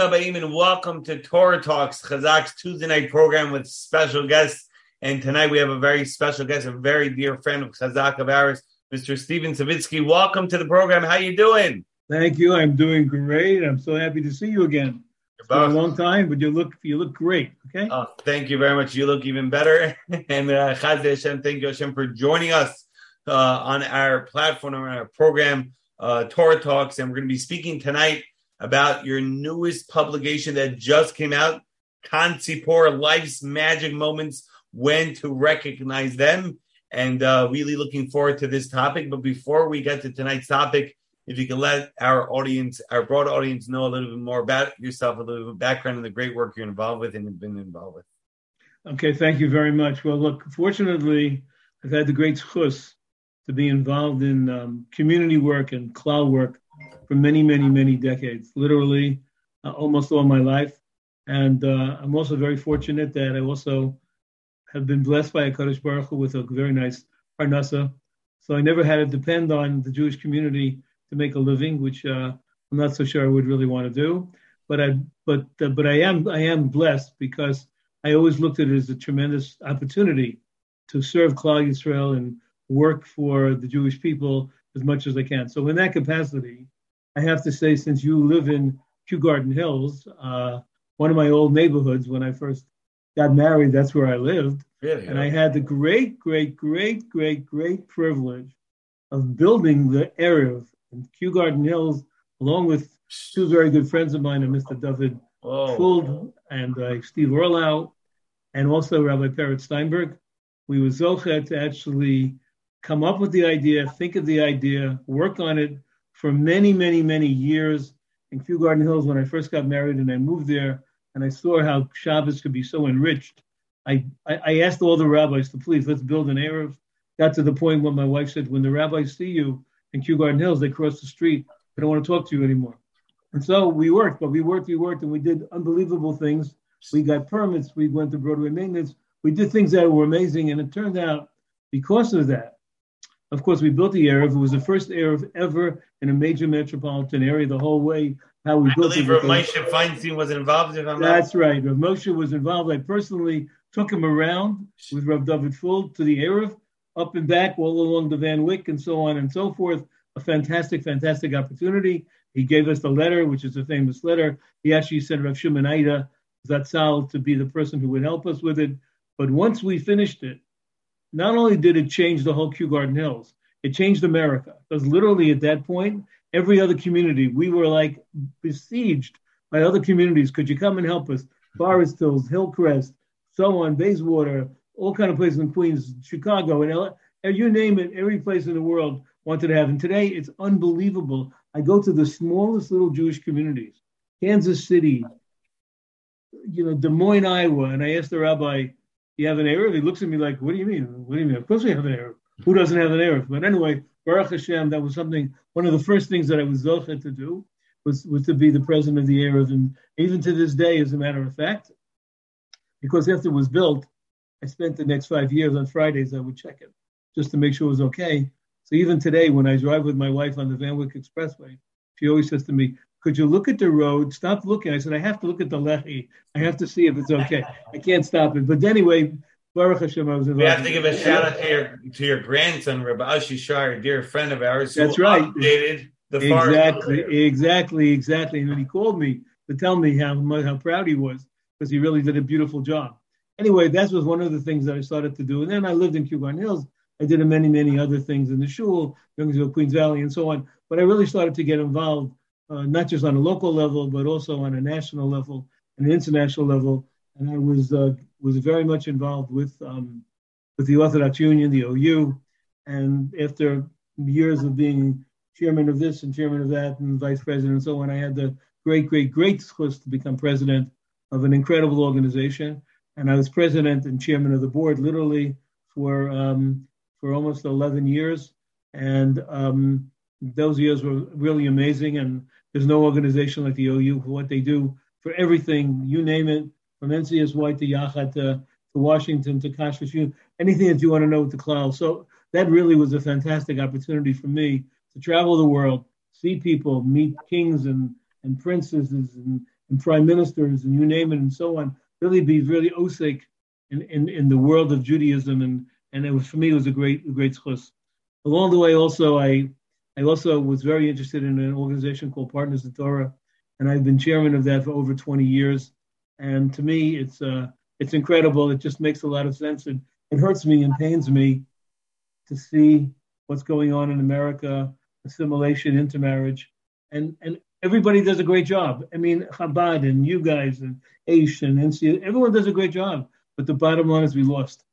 and welcome to Torah Talks, Chazak's Tuesday night program with special guests. And tonight we have a very special guest, a very dear friend of Chazak of ours, Mr. Steven Savitsky. Welcome to the program. How you doing? Thank you. I'm doing great. I'm so happy to see you again. It's been a long time, but you look you look great. Okay. Oh, thank you very much. You look even better. and uh, Hashem, thank you Hashem for joining us uh, on our platform on our program, uh, Torah Talks, and we're going to be speaking tonight about your newest publication that just came out, Kansipor Life's Magic Moments, when to recognize them. And uh, really looking forward to this topic. But before we get to tonight's topic, if you can let our audience, our broad audience, know a little bit more about yourself, a little bit of background and the great work you're involved with and have been involved with. Okay, thank you very much. Well, look, fortunately, I've had the great chus to be involved in um, community work and klal work for many, many, many decades, literally uh, almost all my life. And uh, I'm also very fortunate that I also have been blessed by a Kadosh Baruch Hu with a very nice parnasa. So I never had to depend on the Jewish community to make a living, which uh, I'm not so sure I would really want to do. But I, but uh, but I am I am blessed because I always looked at it as a tremendous opportunity to serve Klal Yisrael and work for the Jewish people as much as I can. So in that capacity, I have to say, since you live in Kew Garden Hills, uh, one of my old neighborhoods, when I first got married, that's where I lived. Really? And I had the great, great, great, great, great privilege of building the Eruv in Kew Garden Hills, along with two very good friends of mine, and Mr. David Fuld and uh, Steve Orlau, and also Rabbi Peretz Steinberg. We were Zochet to actually come up with the idea, think of the idea, work on it, for many, many, many years in Kew Garden Hills when I first got married and I moved there and I saw how Shabbos could be so enriched. I, I, asked all the rabbis to please let's build an Eruv. Got to the point where my wife said, when the rabbis see you in Kew Garden Hills, they cross the street. They don't want to talk to you anymore. And so we worked, but we worked, we worked, and we did unbelievable things. We got permits. We went to Broadway maintenance. We did things that were amazing. And it turned out, because of that, of course, we built the Eruv. It was the first Eruv ever in a major metropolitan area. The whole way how we I built believe it. Rav Moshe Feinstein was involved. If I'm That's not... right. Rav Moshe was involved. I personally took him around with Rav David Fuld to the Eruv, up and back, all along the Van Wyck, and so on and so forth. A fantastic, fantastic opportunity. He gave us the letter, which is a famous letter. He actually sent Rav Shimon Eider Zatzal to be the person who would help us with it. But once we finished it, not only did it change the whole Kew Garden Hills, it changed America. Because literally at that point, every other community, we were like besieged by other communities. Could you come and help us? Forest Hills, Hillcrest, so on, Bayswater, all kind of places in Queens, Chicago, and LA, you name it, every place in the world wanted to have. And today it's unbelievable. I go to the smallest little Jewish communities, Kansas City, you know, Des Moines, Iowa, and I asked the rabbi, you have an Eruv? He looks at me like, what do you mean? What do you mean? Of course we have an Eruv. Who doesn't have an Eruv? But anyway, Baruch Hashem, that was something, one of the first things that I was Zochet to do was, was to be the president of the Eruv. And even to this day, as a matter of fact, because after it was built, I spent the next five years on Fridays, I would check it just to make sure it was okay. So even today, when I drive with my wife on the Van Wyck Expressway, she always says to me, could you look at the road? Stop looking. I said, I have to look at the lehi. I have to see if it's okay. I can't stop it. But anyway, Baruch Hashem, I was involved. We have to give a shout out to your to your grandson, Rabbi Ashi a dear friend of ours. That's right. Updated the exactly, exactly, exactly. And then he called me to tell me how how proud he was because he really did a beautiful job. Anyway, that was one of the things that I started to do. And then I lived in Garden Hills. I did many, many other things in the shul, Young Israel, Queens Valley, and so on. But I really started to get involved uh, not just on a local level, but also on a national level and an international level. And I was uh, was very much involved with um, with the Orthodox Union, the OU, and after years of being chairman of this and chairman of that and vice president and so on, I had the great, great, great chance to become president of an incredible organization. And I was president and chairman of the board literally for um, for almost 11 years. And um, those years were really amazing. And there's no organization like the OU for what they do for everything, you name it, from NCSY to Yachad to, to Washington to Kashrus, Union, anything that you want to know with the klal. So that really was a fantastic opportunity for me to travel the world, see people, meet kings and, and princesses and, and prime ministers and you name it and so on, really be really osik in, in, in the world of Judaism. And, and it was, for me, it was a great, a great schus. Along the way, also, I, I also was very interested in an organization called Partners in Torah, and I've been chairman of that for over 20 years. And to me, it's, uh, it's incredible. It just makes a lot of sense. And it hurts me and pains me to see what's going on in America, assimilation, intermarriage, and and everybody does a great job. I mean, Chabad and you guys and Aish and NC, everyone does a great job. But the bottom line is we lost.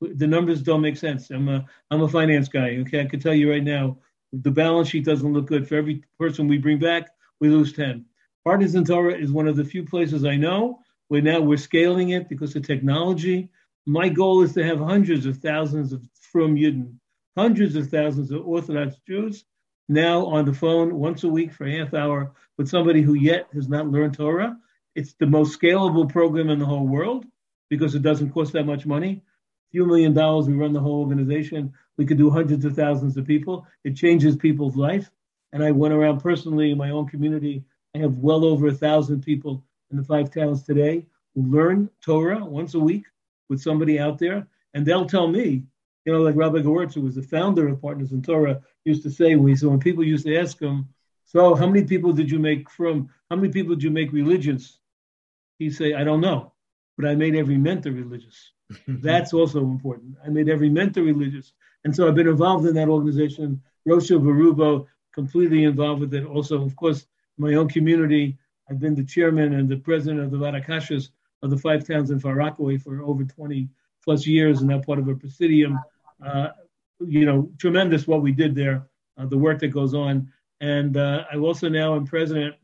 The numbers don't make sense. I'm a I'm a finance guy. Okay, I can tell you right now, the balance sheet doesn't look good. For every person we bring back, we lose ten. Partners in Torah is one of the few places I know where now we're scaling it because of technology. My goal is to have hundreds of thousands of frum Yidden, hundreds of thousands of Orthodox Jews now on the phone once a week for a half hour with somebody who yet has not learned Torah. It's the most scalable program in the whole world because it doesn't cost that much money. Few million dollars, we run the whole organization. We could do hundreds of thousands of people. It changes people's life. And I went around personally in my own community. I have well over a thousand people in the five towns today who learn Torah once a week with somebody out there. And they'll tell me, you know, like Rabbi Gewirtz, who was the founder of Partners in Torah, used to say when, so when people used to ask him, so how many people did you make from, how many people did you make religious? He'd say, I don't know, but I made every mentor religious. That's also important. I made every mentor religious. And so I've been involved in that organization, Roshel Verubo, completely involved with it. Also, of course, my own community. I've been the chairman and the president of the Varakashas of the five towns in Far Rockaway for over 20 plus years, and that part of a presidium. Uh, you know, tremendous what we did there, uh, the work that goes on. And uh, I also now am president.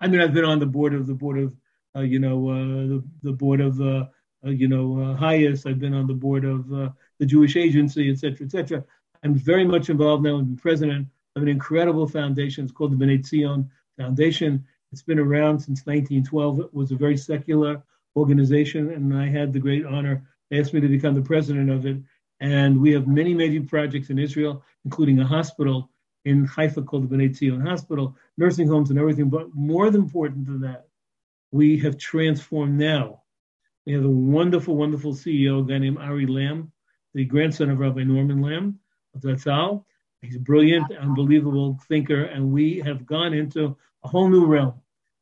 I mean, I've been on the board of the board of, uh, you know, uh, the, the board of, uh, Uh, you know, uh, highest. I've been on the board of uh, the Jewish Agency, et cetera, et cetera. I'm very much involved now. I'm president of an incredible foundation. It's called the B'nai Foundation. It's been around since 1912. It was a very secular organization, and I had the great honor. They asked me to become the president of it and we have many major projects in Israel, including a hospital in Haifa called the B'nai Hospital, nursing homes and everything. But more important than that, we have transformed now. We have a wonderful, wonderful CEO, a guy named Ari Lamm, the grandson of Rabbi Norman Lamm of Zatzal. He's a brilliant, unbelievable thinker, and we have gone into a whole new realm,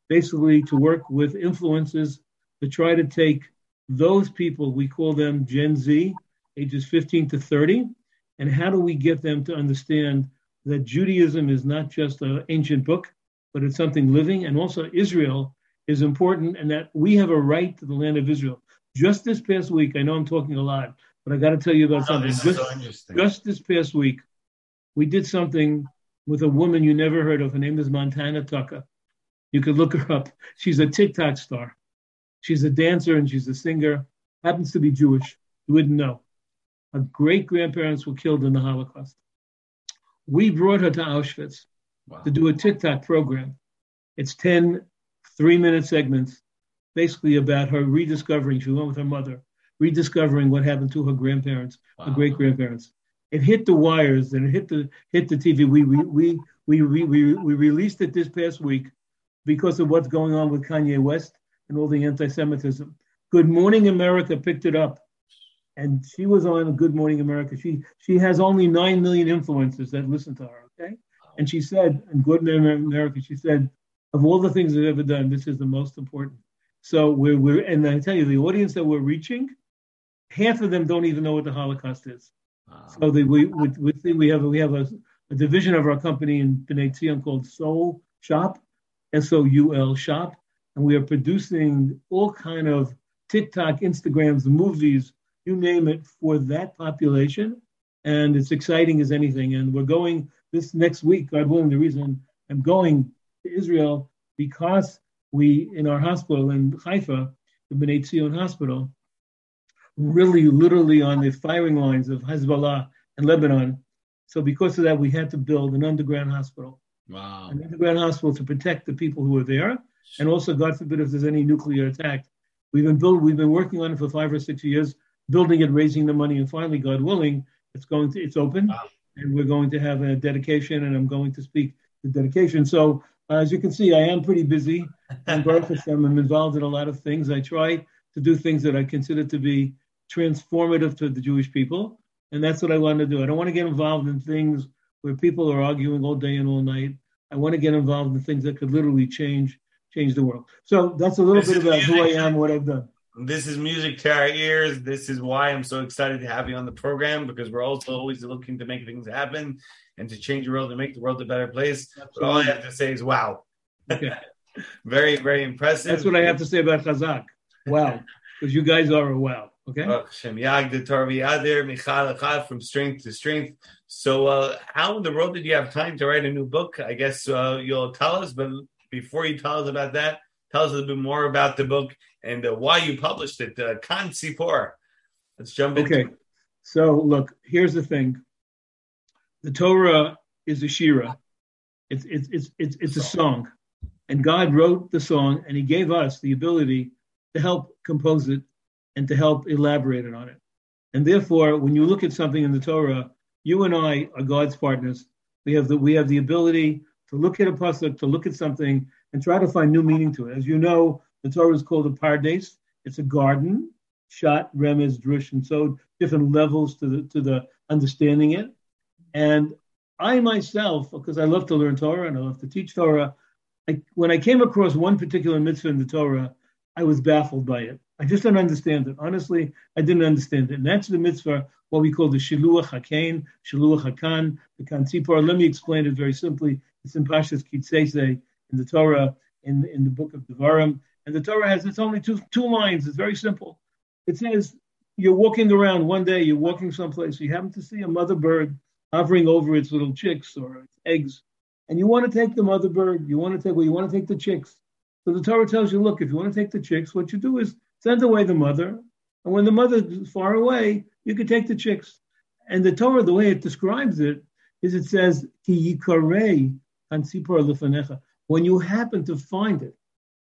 basically to work with influences to try to take those people, we call them Gen Z, ages 15 to 30? And how do we get them to understand that Judaism is not just an ancient book, but it's something living? And also, Israel is important and that we have a right to the land of Israel. Just this past week, I know I'm talking a lot, but I got to tell you about something. Just, so just this past week, we did something with a woman you never heard of. Her name is Montana Tucker. You could look her up. She's a TikTok star. She's a dancer and she's a singer. Happens to be Jewish. You wouldn't know. Her great grandparents were killed in the Holocaust. We brought her to Auschwitz wow. to do a TikTok program. It's 10 three minute segments, basically about her rediscovering, she went with her mother, rediscovering what happened to her grandparents, wow. her great grandparents. It hit the wires and it hit the hit the TV. We we, we we we we we released it this past week because of what's going on with Kanye West and all the anti-Semitism. Good Morning America picked it up and she was on Good Morning America. She she has only nine million influencers that listen to her. Okay, and she said in Good Morning America, she said of all the things we've ever done, this is the most important. So we're we're and I tell you, the audience that we're reaching, half of them don't even know what the Holocaust is. Wow. So they, we we, we have we have a, a, division of our company in B'nai Zion called Soul Shop, S O U L Shop, and we are producing all kind of TikTok, Instagrams, movies you name it, for that population. And it's exciting as anything. And we're going this next week, God willing, the reason I'm going to Israel because we, in our hospital in Haifa, the B'nai Zion Hospital, really literally on the firing lines of Hezbollah and Lebanon. So because of that, we had to build an underground hospital. Wow. An underground hospital to protect the people who are there. And also, God forbid, if there's any nuclear attack. We've been build, we've been working on it for five or six years building it, raising the money, and finally, God willing, it's going to it's open, wow. and we're going to have a dedication, and I'm going to speak the dedication. So Uh, as you can see, I am pretty busy. And Baruch I'm involved in a lot of things. I try to do things that I consider to be transformative to the Jewish people. And that's what I want to do. I don't want to get involved in things where people are arguing all day and all night. I want to get involved in things that could literally change change the world. So that's a little bit about who I am, what I've done. This is music to our ears. This is why I'm so excited to have you on the program because we're also always looking to make things happen and to change the world and make the world a better place. But all I have to say is wow. Okay. very, very impressive. That's what I have to say about Chazak. Wow. Because you guys are a wow. Okay. From strength to strength. So, uh, how in the world did you have time to write a new book? I guess uh, you'll tell us, but before you tell us about that, tell us a little bit more about the book and uh, why you published it. Uh, Kan Sipor. Let's jump in. Okay. So, look, here's the thing the Torah is a shira. It's it's it's it's, it's a song, and God wrote the song, and He gave us the ability to help compose it and to help elaborate on it. And therefore, when you look at something in the Torah, you and I are God's partners. We have the we have the ability to look at a pasuk, to look at something, and try to find new meaning to it. As you know, the Torah is called a pardes. It's a garden, pshat, remez, drush, and so different levels to the to the understanding it. And I myself, because I love to learn Torah and I love to teach Torah, I, when I came across one particular mitzvah in the Torah, I was baffled by it. I just don't understand it. Honestly, I didn't understand it. And that's the mitzvah, what we call the Shiluach HaKain, Shiluach HaKan, the Kansipor. Let me explain it very simply. It's in Pashas Ki Seitzei in the Torah, in, in the book of Devarim. And the Torah has, it's only two, two lines. It's very simple. It says, you're walking around one day, you're walking someplace, you happen to see a mother bird hovering over its little chicks or its eggs, and you want to take the mother bird, you want to take, well, you want to take the chicks. So the Torah tells you, look, if you want to take the chicks, what you do is send away the mother, and when the mother is far away, you can take the chicks. And the Torah, the way it describes it, is it says, Ki when you happen to find it.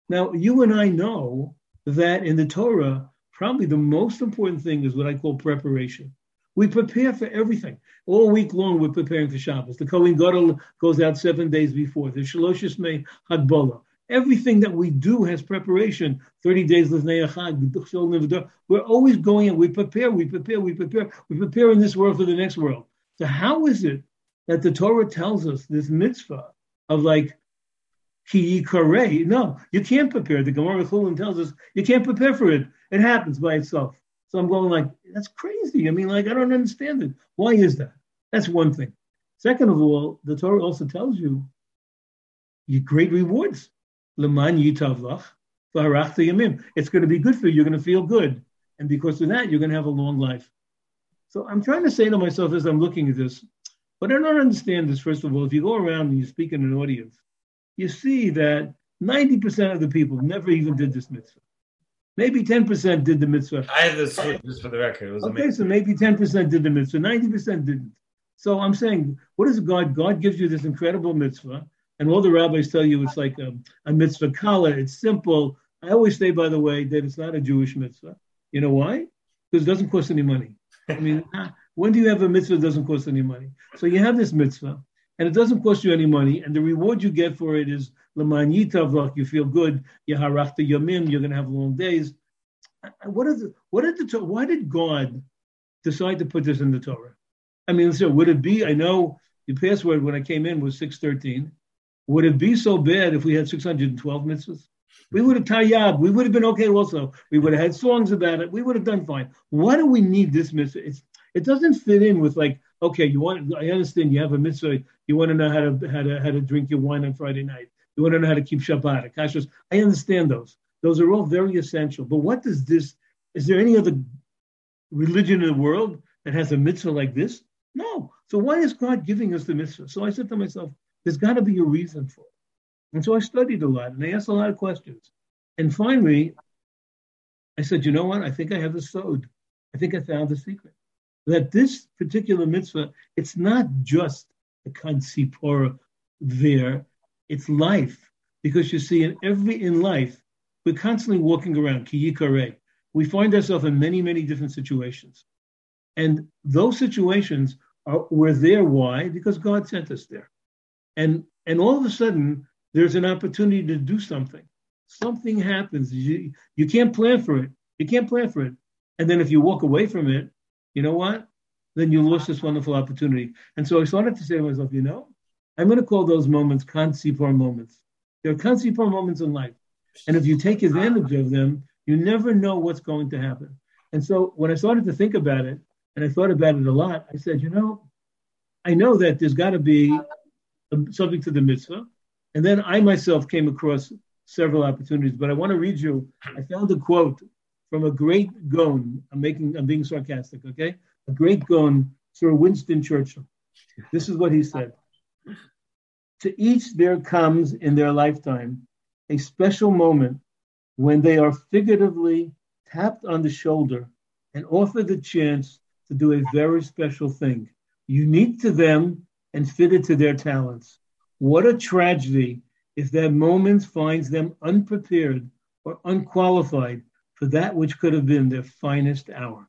Now, you and I know that in the Torah, probably the most important thing is what I call preparation. We prepare for everything. All week long, we're preparing for Shabbos. The Kohen Gadol goes out seven days before. The Shaloshes May Hagbola. Everything that we do has preparation. 30 days We're always going and we prepare, we prepare, we prepare, we prepare in this world for the next world. So how is it that the Torah tells us this mitzvah of like ki No, you can't prepare. The Gemara Chulin tells us you can't prepare for it. It happens by itself. So I'm going like, that's crazy. I mean, like, I don't understand it. Why is that? That's one thing. Second of all, the Torah also tells you you great rewards. Leman yitavlach yamim. It's going to be good for you. You're going to feel good. And because of that, you're going to have a long life. So I'm trying to say to myself as I'm looking at this, but I don't understand this, first of all. If you go around and you speak in an audience, you see that 90% of the people never even did this mitzvah. Maybe 10% did the mitzvah. I have this just for the record. It was okay, amazing. so maybe 10% did the mitzvah, 90% didn't. So I'm saying, what is God? God gives you this incredible mitzvah, and all the rabbis tell you it's like a, a mitzvah kala. It's simple. I always say, by the way, that it's not a Jewish mitzvah. You know why? Because it doesn't cost any money. I mean, when do you have a mitzvah that doesn't cost any money? So you have this mitzvah, and it doesn't cost you any money, and the reward you get for it is Laman Yitavlach, you feel good, Yaharachta Yamim, you're going to have long days. What is what did the why did God decide to put this in the Torah? I mean, so would it be? I know the password when I came in was six thirteen. Would it be so bad if we had six hundred and twelve mitzvahs? We would have tayyab. We would have been okay. Also, we would have had songs about it. We would have done fine. Why do we need this mitzvah? It's, it doesn't fit in with like okay, you want. I understand you have a mitzvah. You want to know how to how to how to drink your wine on Friday night. You want to know how to keep Shabbat. I understand those. Those are all very essential. But what does this? Is there any other religion in the world that has a mitzvah like this? No. So why is God giving us the mitzvah? So I said to myself, there's got to be a reason for it. And so I studied a lot and I asked a lot of questions. And finally, I said, you know what? I think I have the sod. I think I found the secret. That this particular mitzvah, it's not just the kansipora there it's life. Because you see, in every in life, we're constantly walking around, kiyikare. We find ourselves in many, many different situations. And those situations are we're there. Why? Because God sent us there. And and all of a sudden, there's an opportunity to do something. Something happens. You, you can't plan for it. You can't plan for it. And then if you walk away from it, you know what? Then you lose this wonderful opportunity. And so I started to say to myself, you know, I'm going to call those moments kansipor moments. There are kansipor moments in life. And if you take advantage of them, you never know what's going to happen. And so when I started to think about it, and I thought about it a lot, I said, you know, I know that there's got to be something to the mitzvah. And then I myself came across several opportunities, but I want to read you. I found a quote from a great Gaon. I'm making, I'm being sarcastic, okay? A great Gaon, Sir Winston Churchill. This is what he said. To each there comes in their lifetime a special moment when they are figuratively tapped on the shoulder and offered the chance to do a very special thing, unique to them and fitted to their talents. What a tragedy if that moment finds them unprepared or unqualified for that which could have been their finest hour.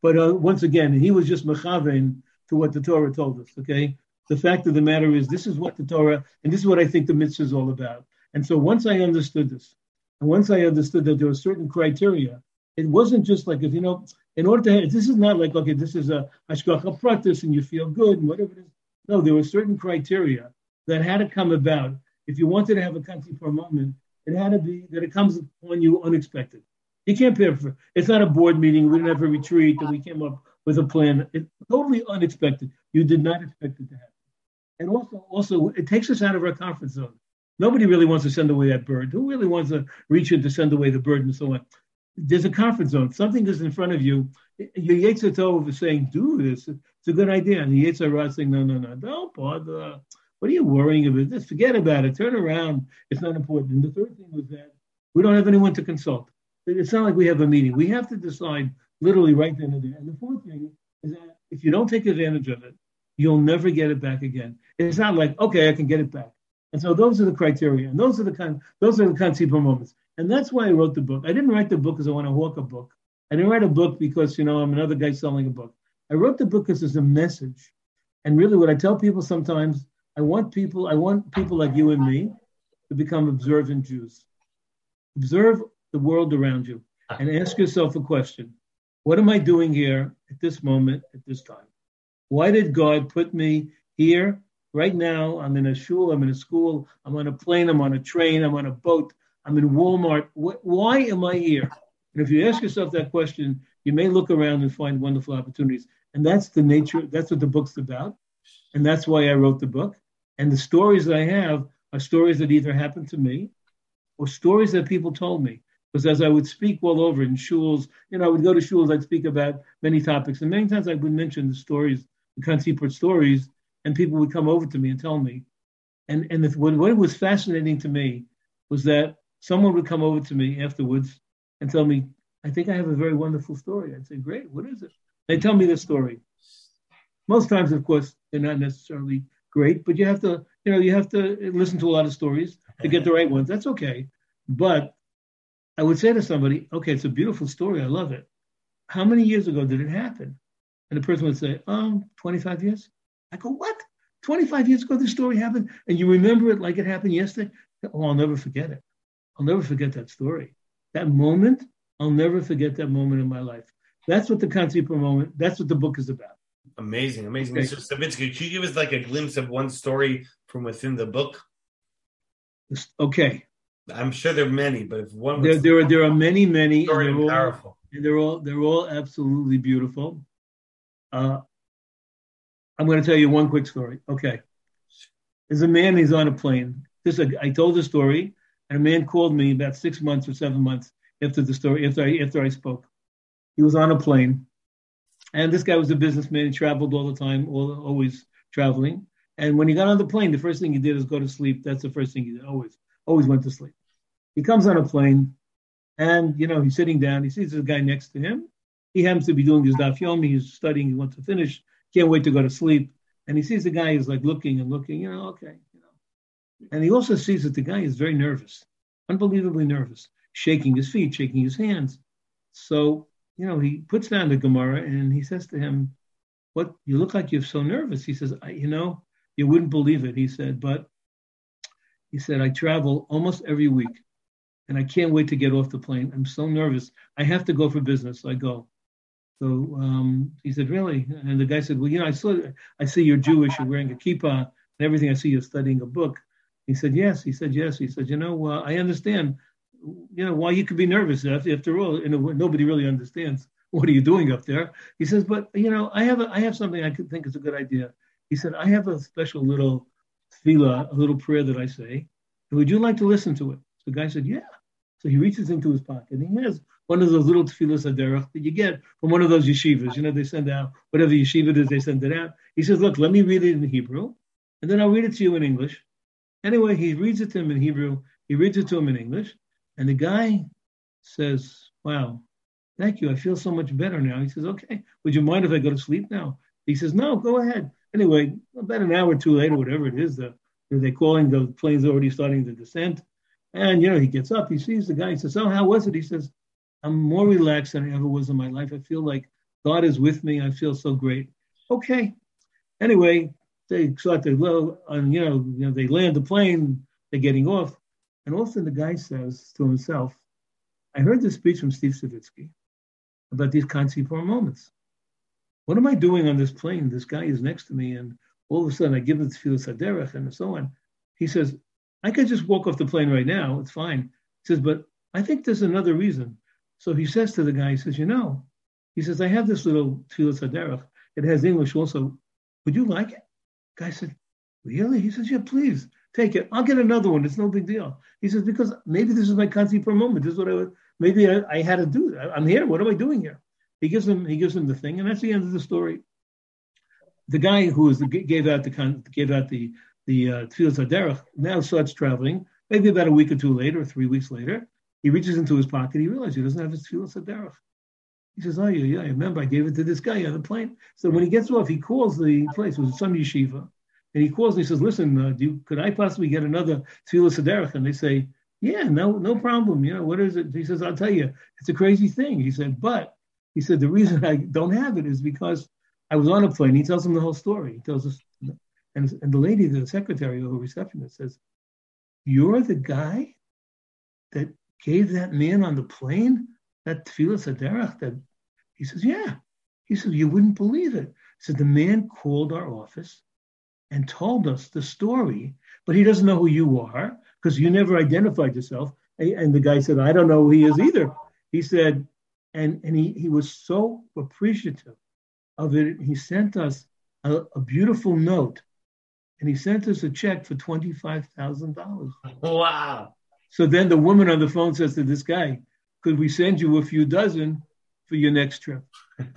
But uh, once again, he was just mechaven to what the Torah told us, okay? The fact of the matter is, this is what the Torah, and this is what I think the mitzvah is all about. And so once I understood this, and once I understood that there were certain criteria, it wasn't just like if you know, in order to have, this is not like okay, this is a hashgacha pratis and you feel good and whatever it is. No, there were certain criteria that had to come about. If you wanted to have a country for a moment, it had to be that it comes upon you unexpected. You can't pay for it's not a board meeting. We didn't have a retreat and we came up with a plan. It's totally unexpected. You did not expect it to happen. And also, also, it takes us out of our comfort zone. Nobody really wants to send away that bird. Who really wants to reach in to send away the bird and so on? There's a comfort zone. Something is in front of you. Your Yetzer Tov is saying, do this. It's a good idea. And the Yetzer is saying, no, no, no, don't bother. What are you worrying about? Just forget about it. Turn around. It's not important. And the third thing was that we don't have anyone to consult. It's not like we have a meeting. We have to decide literally right then and there. And the fourth thing is that if you don't take advantage of it, you'll never get it back again. It's not like, okay, I can get it back. And so those are the criteria, and those are the kind, those are the of moments. And that's why I wrote the book. I didn't write the book because I want to hawk a book. I didn't write a book because you know I'm another guy selling a book. I wrote the book because it's a message. And really, what I tell people sometimes, I want people, I want people like you and me to become observant Jews. Observe the world around you ah. and ask yourself a question: What am I doing here at this moment, at this time? Why did God put me here Right now, I'm in a shul, I'm in a school, I'm on a plane, I'm on a train, I'm on a boat, I'm in Walmart. why am I here? And if you ask yourself that question, you may look around and find wonderful opportunities. And that's the nature, that's what the book's about. And that's why I wrote the book. And the stories that I have are stories that either happened to me or stories that people told me. Because as I would speak all over in shuls, you know, I would go to shuls, I'd speak about many topics. And many times I would mention the stories, the Kansipor stories and people would come over to me and tell me. And and the, what, what was fascinating to me was that someone would come over to me afterwards and tell me, "I think I have a very wonderful story." I'd say, "Great, what is it?" They tell me the story. Most times, of course, they're not necessarily great, but you have to, you know, you have to listen to a lot of stories to get the right ones. That's okay. But I would say to somebody, "Okay, it's a beautiful story. I love it. How many years ago did it happen?" And the person would say, "Um, 25 years." I go, what? 25 years ago, this story happened, and you remember it like it happened yesterday? Oh, I'll never forget it. I'll never forget that story. That moment, I'll never forget that moment in my life. That's what the Kansipor moment, that's what the book is about. Amazing, amazing. Okay. Mr. Savitsky, could you give us like a glimpse of one story from within the book? Okay. I'm sure there are many, but if one there, there are there are many, many and they're, all, powerful. and they're all they're all absolutely beautiful. Uh, I'm going to tell you one quick story. Okay. There's a man, he's on a plane. This I told the story, and a man called me about six months or seven months after the story, after I, after I spoke. He was on a plane, and this guy was a businessman. He traveled all the time, all, always traveling. And when he got on the plane, the first thing he did is go to sleep. That's the first thing he did. Always, always went to sleep. He comes on a plane, and you know he's sitting down. He sees this guy next to him. He happens to be doing his daf yomi. He's studying. He wants to finish can't wait to go to sleep. And he sees the guy is like looking and looking, you know, okay, you know. And he also sees that the guy is very nervous, unbelievably nervous, shaking his feet, shaking his hands. So, you know, he puts down the Gemara and he says to him, What you look like you're so nervous. He says, You know, you wouldn't believe it. He said, But He said, I travel almost every week and I can't wait to get off the plane. I'm so nervous. I have to go for business. So I go. So um, he said, really? And the guy said, well, you know, I saw, I see you're Jewish. You're wearing a kippah and everything. I see you're studying a book. He said, yes. He said, yes. He said, you know, uh, I understand, you know, why you could be nervous. After, all, you know, nobody really understands what are you doing up there. He says, but you know, I have a, I have something I could think is a good idea. He said, I have a special little tefillah, a little prayer that I say. Would you like to listen to it? The guy said, yeah. So he reaches into his pocket and he has one of those little tefillas haderech that you get from one of those yeshivas. You know, they send out whatever yeshiva it is, they send it out. He says, look, let me read it in Hebrew, and then I'll read it to you in English. Anyway, he reads it to him in Hebrew. He reads it to him in English, and the guy says, wow, thank you. I feel so much better now. He says, okay, would you mind if I go to sleep now? He says, no, go ahead. Anyway, about an hour or two later, whatever it is, the, they're calling, the plane's already starting the descent. And, you know, he gets up, he sees the guy, he says, Oh, how was it? He says, I'm more relaxed than I ever was in my life. I feel like God is with me. I feel so great. Okay. Anyway, they start to low, and you know, you know, they land the plane, they're getting off. And all of a sudden the guy says to himself, I heard this speech from Steve Savitsky about these Kansi moments. What am I doing on this plane? This guy is next to me, and all of a sudden I give him the tefillas haderech and so on. He says, I could just walk off the plane right now. It's fine. He says, but I think there's another reason. So he says to the guy, he says, you know, he says, I have this little tefillas haderech. It has English also. Would you like it? Guy said, really? He says, yeah, please take it. I'll get another one. It's no big deal. He says, because maybe this is my kansipor moment. This is what I would, maybe I, I had to do. I'm here. What am I doing here? He gives him, he gives him the thing, and that's the end of the story. The guy who was the, gave out the gave out the the uh, Tfilas now starts traveling. Maybe about a week or two later, or three weeks later, he reaches into his pocket. He realizes he doesn't have his Tfilas Haderech. He says, "Oh yeah, yeah. I remember I gave it to this guy on the plane." So when he gets off, he calls the place. It was some yeshiva, and he calls and he says, "Listen, uh, you, could I possibly get another Tfilas Haderech?" And they say, "Yeah, no, no problem. You know what is it?" He says, "I'll tell you, it's a crazy thing." He said, "But," he said, "the reason I don't have it is because." I was on a plane. He tells him the whole story. He tells us and, and the lady, the secretary or receptionist says, You're the guy that gave that man on the plane that tefillas haderech that he says, Yeah. He said, You wouldn't believe it. He said, The man called our office and told us the story, but he doesn't know who you are because you never identified yourself. And the guy said, I don't know who he is either. He said, and, and he, he was so appreciative of it. He sent us a, a beautiful note and he sent us a check for $25,000. Wow. So then the woman on the phone says to this guy, Could we send you a few dozen for your next trip?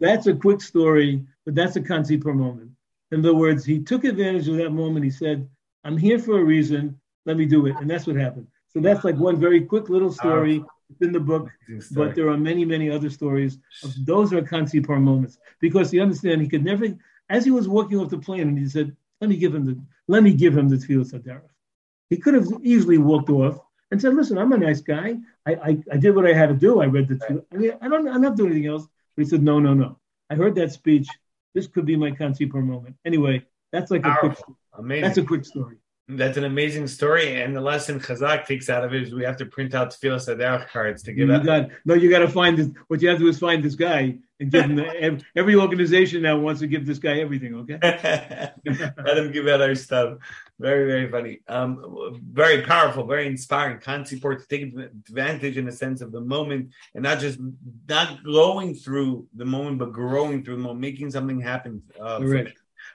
that's a quick story, but that's a kansipor moment. In other words, he took advantage of that moment. He said, I'm here for a reason. Let me do it. And that's what happened. So that's like one very quick little story. Oh. It's in the book, but there are many, many other stories. Of, those are kansipor moments because you understand he could never as he was walking off the plane, and he said, "Let me give him the let me give him the tefillas haderech." He could have easily walked off and said, "Listen, I'm a nice guy. I, I, I did what I had to do. I read the tefillah. I mean, I don't I'm not doing anything else." But he said, "No, no, no. I heard that speech. This could be my kansipor moment." Anyway, that's like a quick. Amazing. That's a quick story. That's an amazing story, and the lesson Chazak takes out of it is we have to print out tefillas haderech cards to give you out. Got, no, you got to find this. What you have to do is find this guy and give him the, every organization now wants to give this guy everything. Okay, let him give out our stuff. Very, very funny. Um, very powerful, very inspiring. Can't support to take advantage in the sense of the moment and not just not going through the moment, but growing through the moment, making something happen. Uh.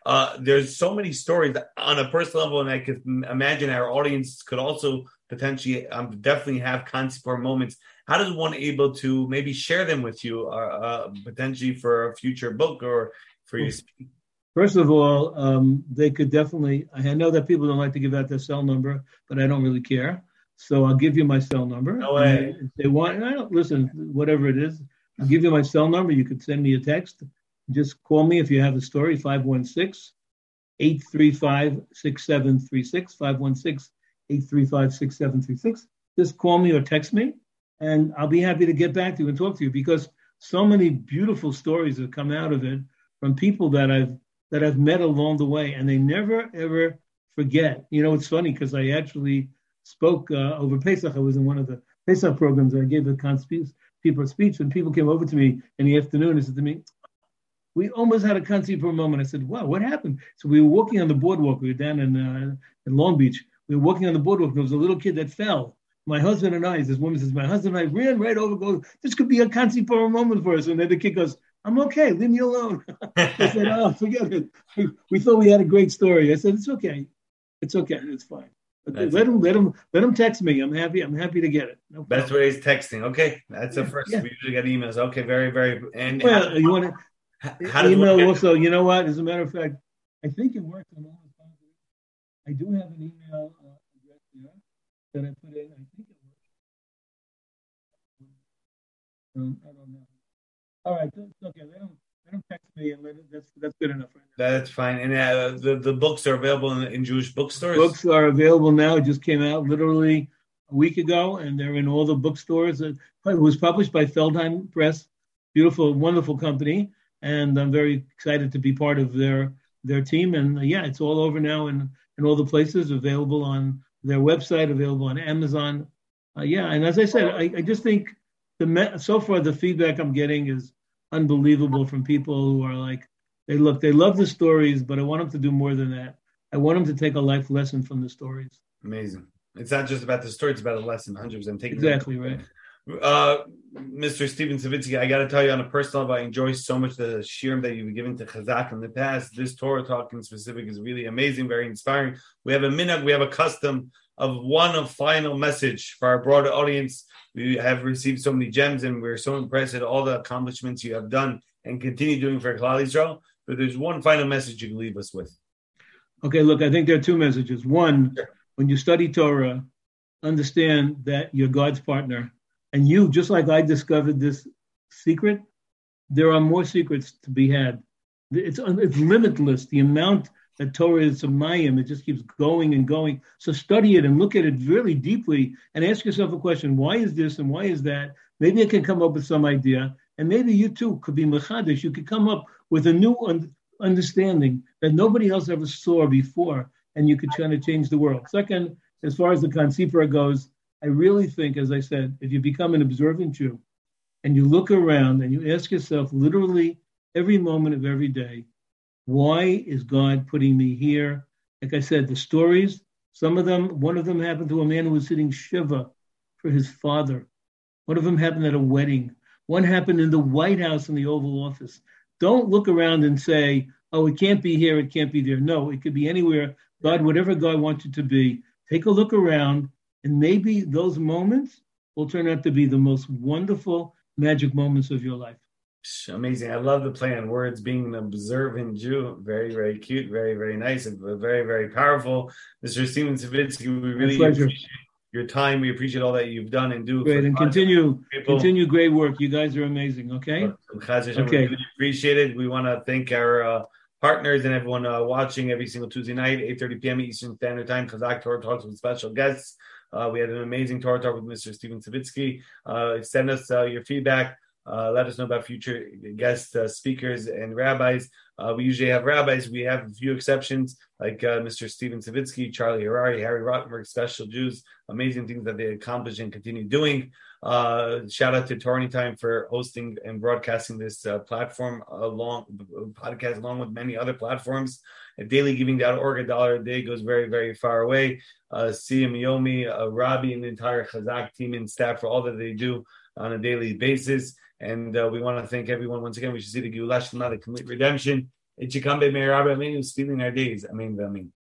Uh, there's so many stories on a personal level, and I could imagine our audience could also potentially um, definitely have or moments. How does one able to maybe share them with you, uh, uh, potentially for a future book or for you? First of all, um, they could definitely. I know that people don't like to give out their cell number, but I don't really care. So I'll give you my cell number. No way. If they want, I don't listen. Whatever it is, I'll give you my cell number. You could send me a text just call me if you have a story, 516 835 6736, 516 835 6736. Just call me or text me, and I'll be happy to get back to you and talk to you because so many beautiful stories have come out of it from people that I've that I've met along the way, and they never ever forget. You know, it's funny because I actually spoke uh, over Pesach. I was in one of the Pesach programs. I gave a people speech, and people came over to me in the afternoon and said to me, we almost had a conceit for a moment. I said, wow, what happened? So we were walking on the boardwalk. We were down in, uh, in Long Beach. We were walking on the boardwalk. There was a little kid that fell. My husband and I, this woman says, my husband and I ran right over, go, this could be a conceit for a moment for us. And then the kid goes, I'm okay, leave me alone. I said, oh, forget it. We thought we had a great story. I said, it's okay. It's okay. It's fine. That's let him, let him, let him text me. I'm happy. I'm happy to get it. No Best way is texting. Okay, that's yeah, the first. Yeah. We usually get emails. Okay, very, very. And well, you want to how email also, you know what? As a matter of fact, I think it works on all the. I do have an email uh, address there that I put in. I think it works. Um, I don't know. All right, okay. Let them, let them text me, and let it, that's that's good enough right now. That's fine. And uh, the the books are available in, in Jewish bookstores. Books are available now. It just came out literally a week ago, and they're in all the bookstores. It was published by Feldheim Press, beautiful, wonderful company and I'm very excited to be part of their their team. And uh, yeah, it's all over now and in all the places available on their website, available on Amazon. Uh, yeah, and as I said, I, I just think the so far the feedback I'm getting is unbelievable from people who are like, they look, they love the stories, but I want them to do more than that. I want them to take a life lesson from the stories. Amazing. It's not just about the story; it's about a lesson. Hundred percent. Taking exactly right. Uh, Mr. Steven Savitsky, I got to tell you on a personal level, I enjoy so much the shiurim that you've given to Chazak in the past. This Torah talk in specific is really amazing, very inspiring. We have a minute, we have a custom of one final message for our broader audience. We have received so many gems, and we're so impressed at all the accomplishments you have done and continue doing for Klal Israel. But there's one final message you can leave us with. Okay, look, I think there are two messages. One, sure. when you study Torah, understand that you're God's partner and you, just like I discovered this secret, there are more secrets to be had. It's, it's limitless. The amount that Torah is a Mayim, it just keeps going and going. So study it and look at it really deeply and ask yourself a question why is this and why is that? Maybe I can come up with some idea. And maybe you too could be Mechadish. You could come up with a new un- understanding that nobody else ever saw before, and you could try to change the world. Second, as far as the Kansipor goes, I really think, as I said, if you become an observant Jew and you look around and you ask yourself literally every moment of every day, why is God putting me here? Like I said, the stories, some of them, one of them happened to a man who was sitting Shiva for his father. One of them happened at a wedding. One happened in the White House in the Oval Office. Don't look around and say, oh, it can't be here, it can't be there. No, it could be anywhere. God, whatever God wants it to be, take a look around and maybe those moments will turn out to be the most wonderful magic moments of your life. Amazing. I love the play on words, being an observant Jew. Very, very cute, very, very nice, and very, very powerful. Mr. Steven Savitsky, we really appreciate your time. We appreciate all that you've done and do. Great, and continue, continue great work. You guys are amazing. Okay. Okay. We really appreciate it. We want to thank our uh, partners and everyone uh, watching every single Tuesday night, 8.30 p.m. Eastern Standard Time. Chazak Torah Talks with special guests. Uh, we had an amazing Torah talk with Mr. Steven Savitsky. Uh, send us uh, your feedback. Uh, let us know about future guest uh, speakers and rabbis. Uh, we usually have rabbis. We have a few exceptions, like Mr. Steven Savitsky, Charlie Harary, Harry Rothenberg, special Jews, amazing things that they accomplish and continue doing. shout out to Torah Time for hosting and broadcasting this platform along podcast along with many other platforms. At dailygiving.org, a dollar a day goes very, very far away. Uh, Yomi, uh, Robbie, and the entire Chazak team and staff for all that they do on a daily basis. And uh, we want to thank everyone once again. We should see the Geulah the complete redemption. It should come by Rabbi Aminu stealing our days. I mean, I mean.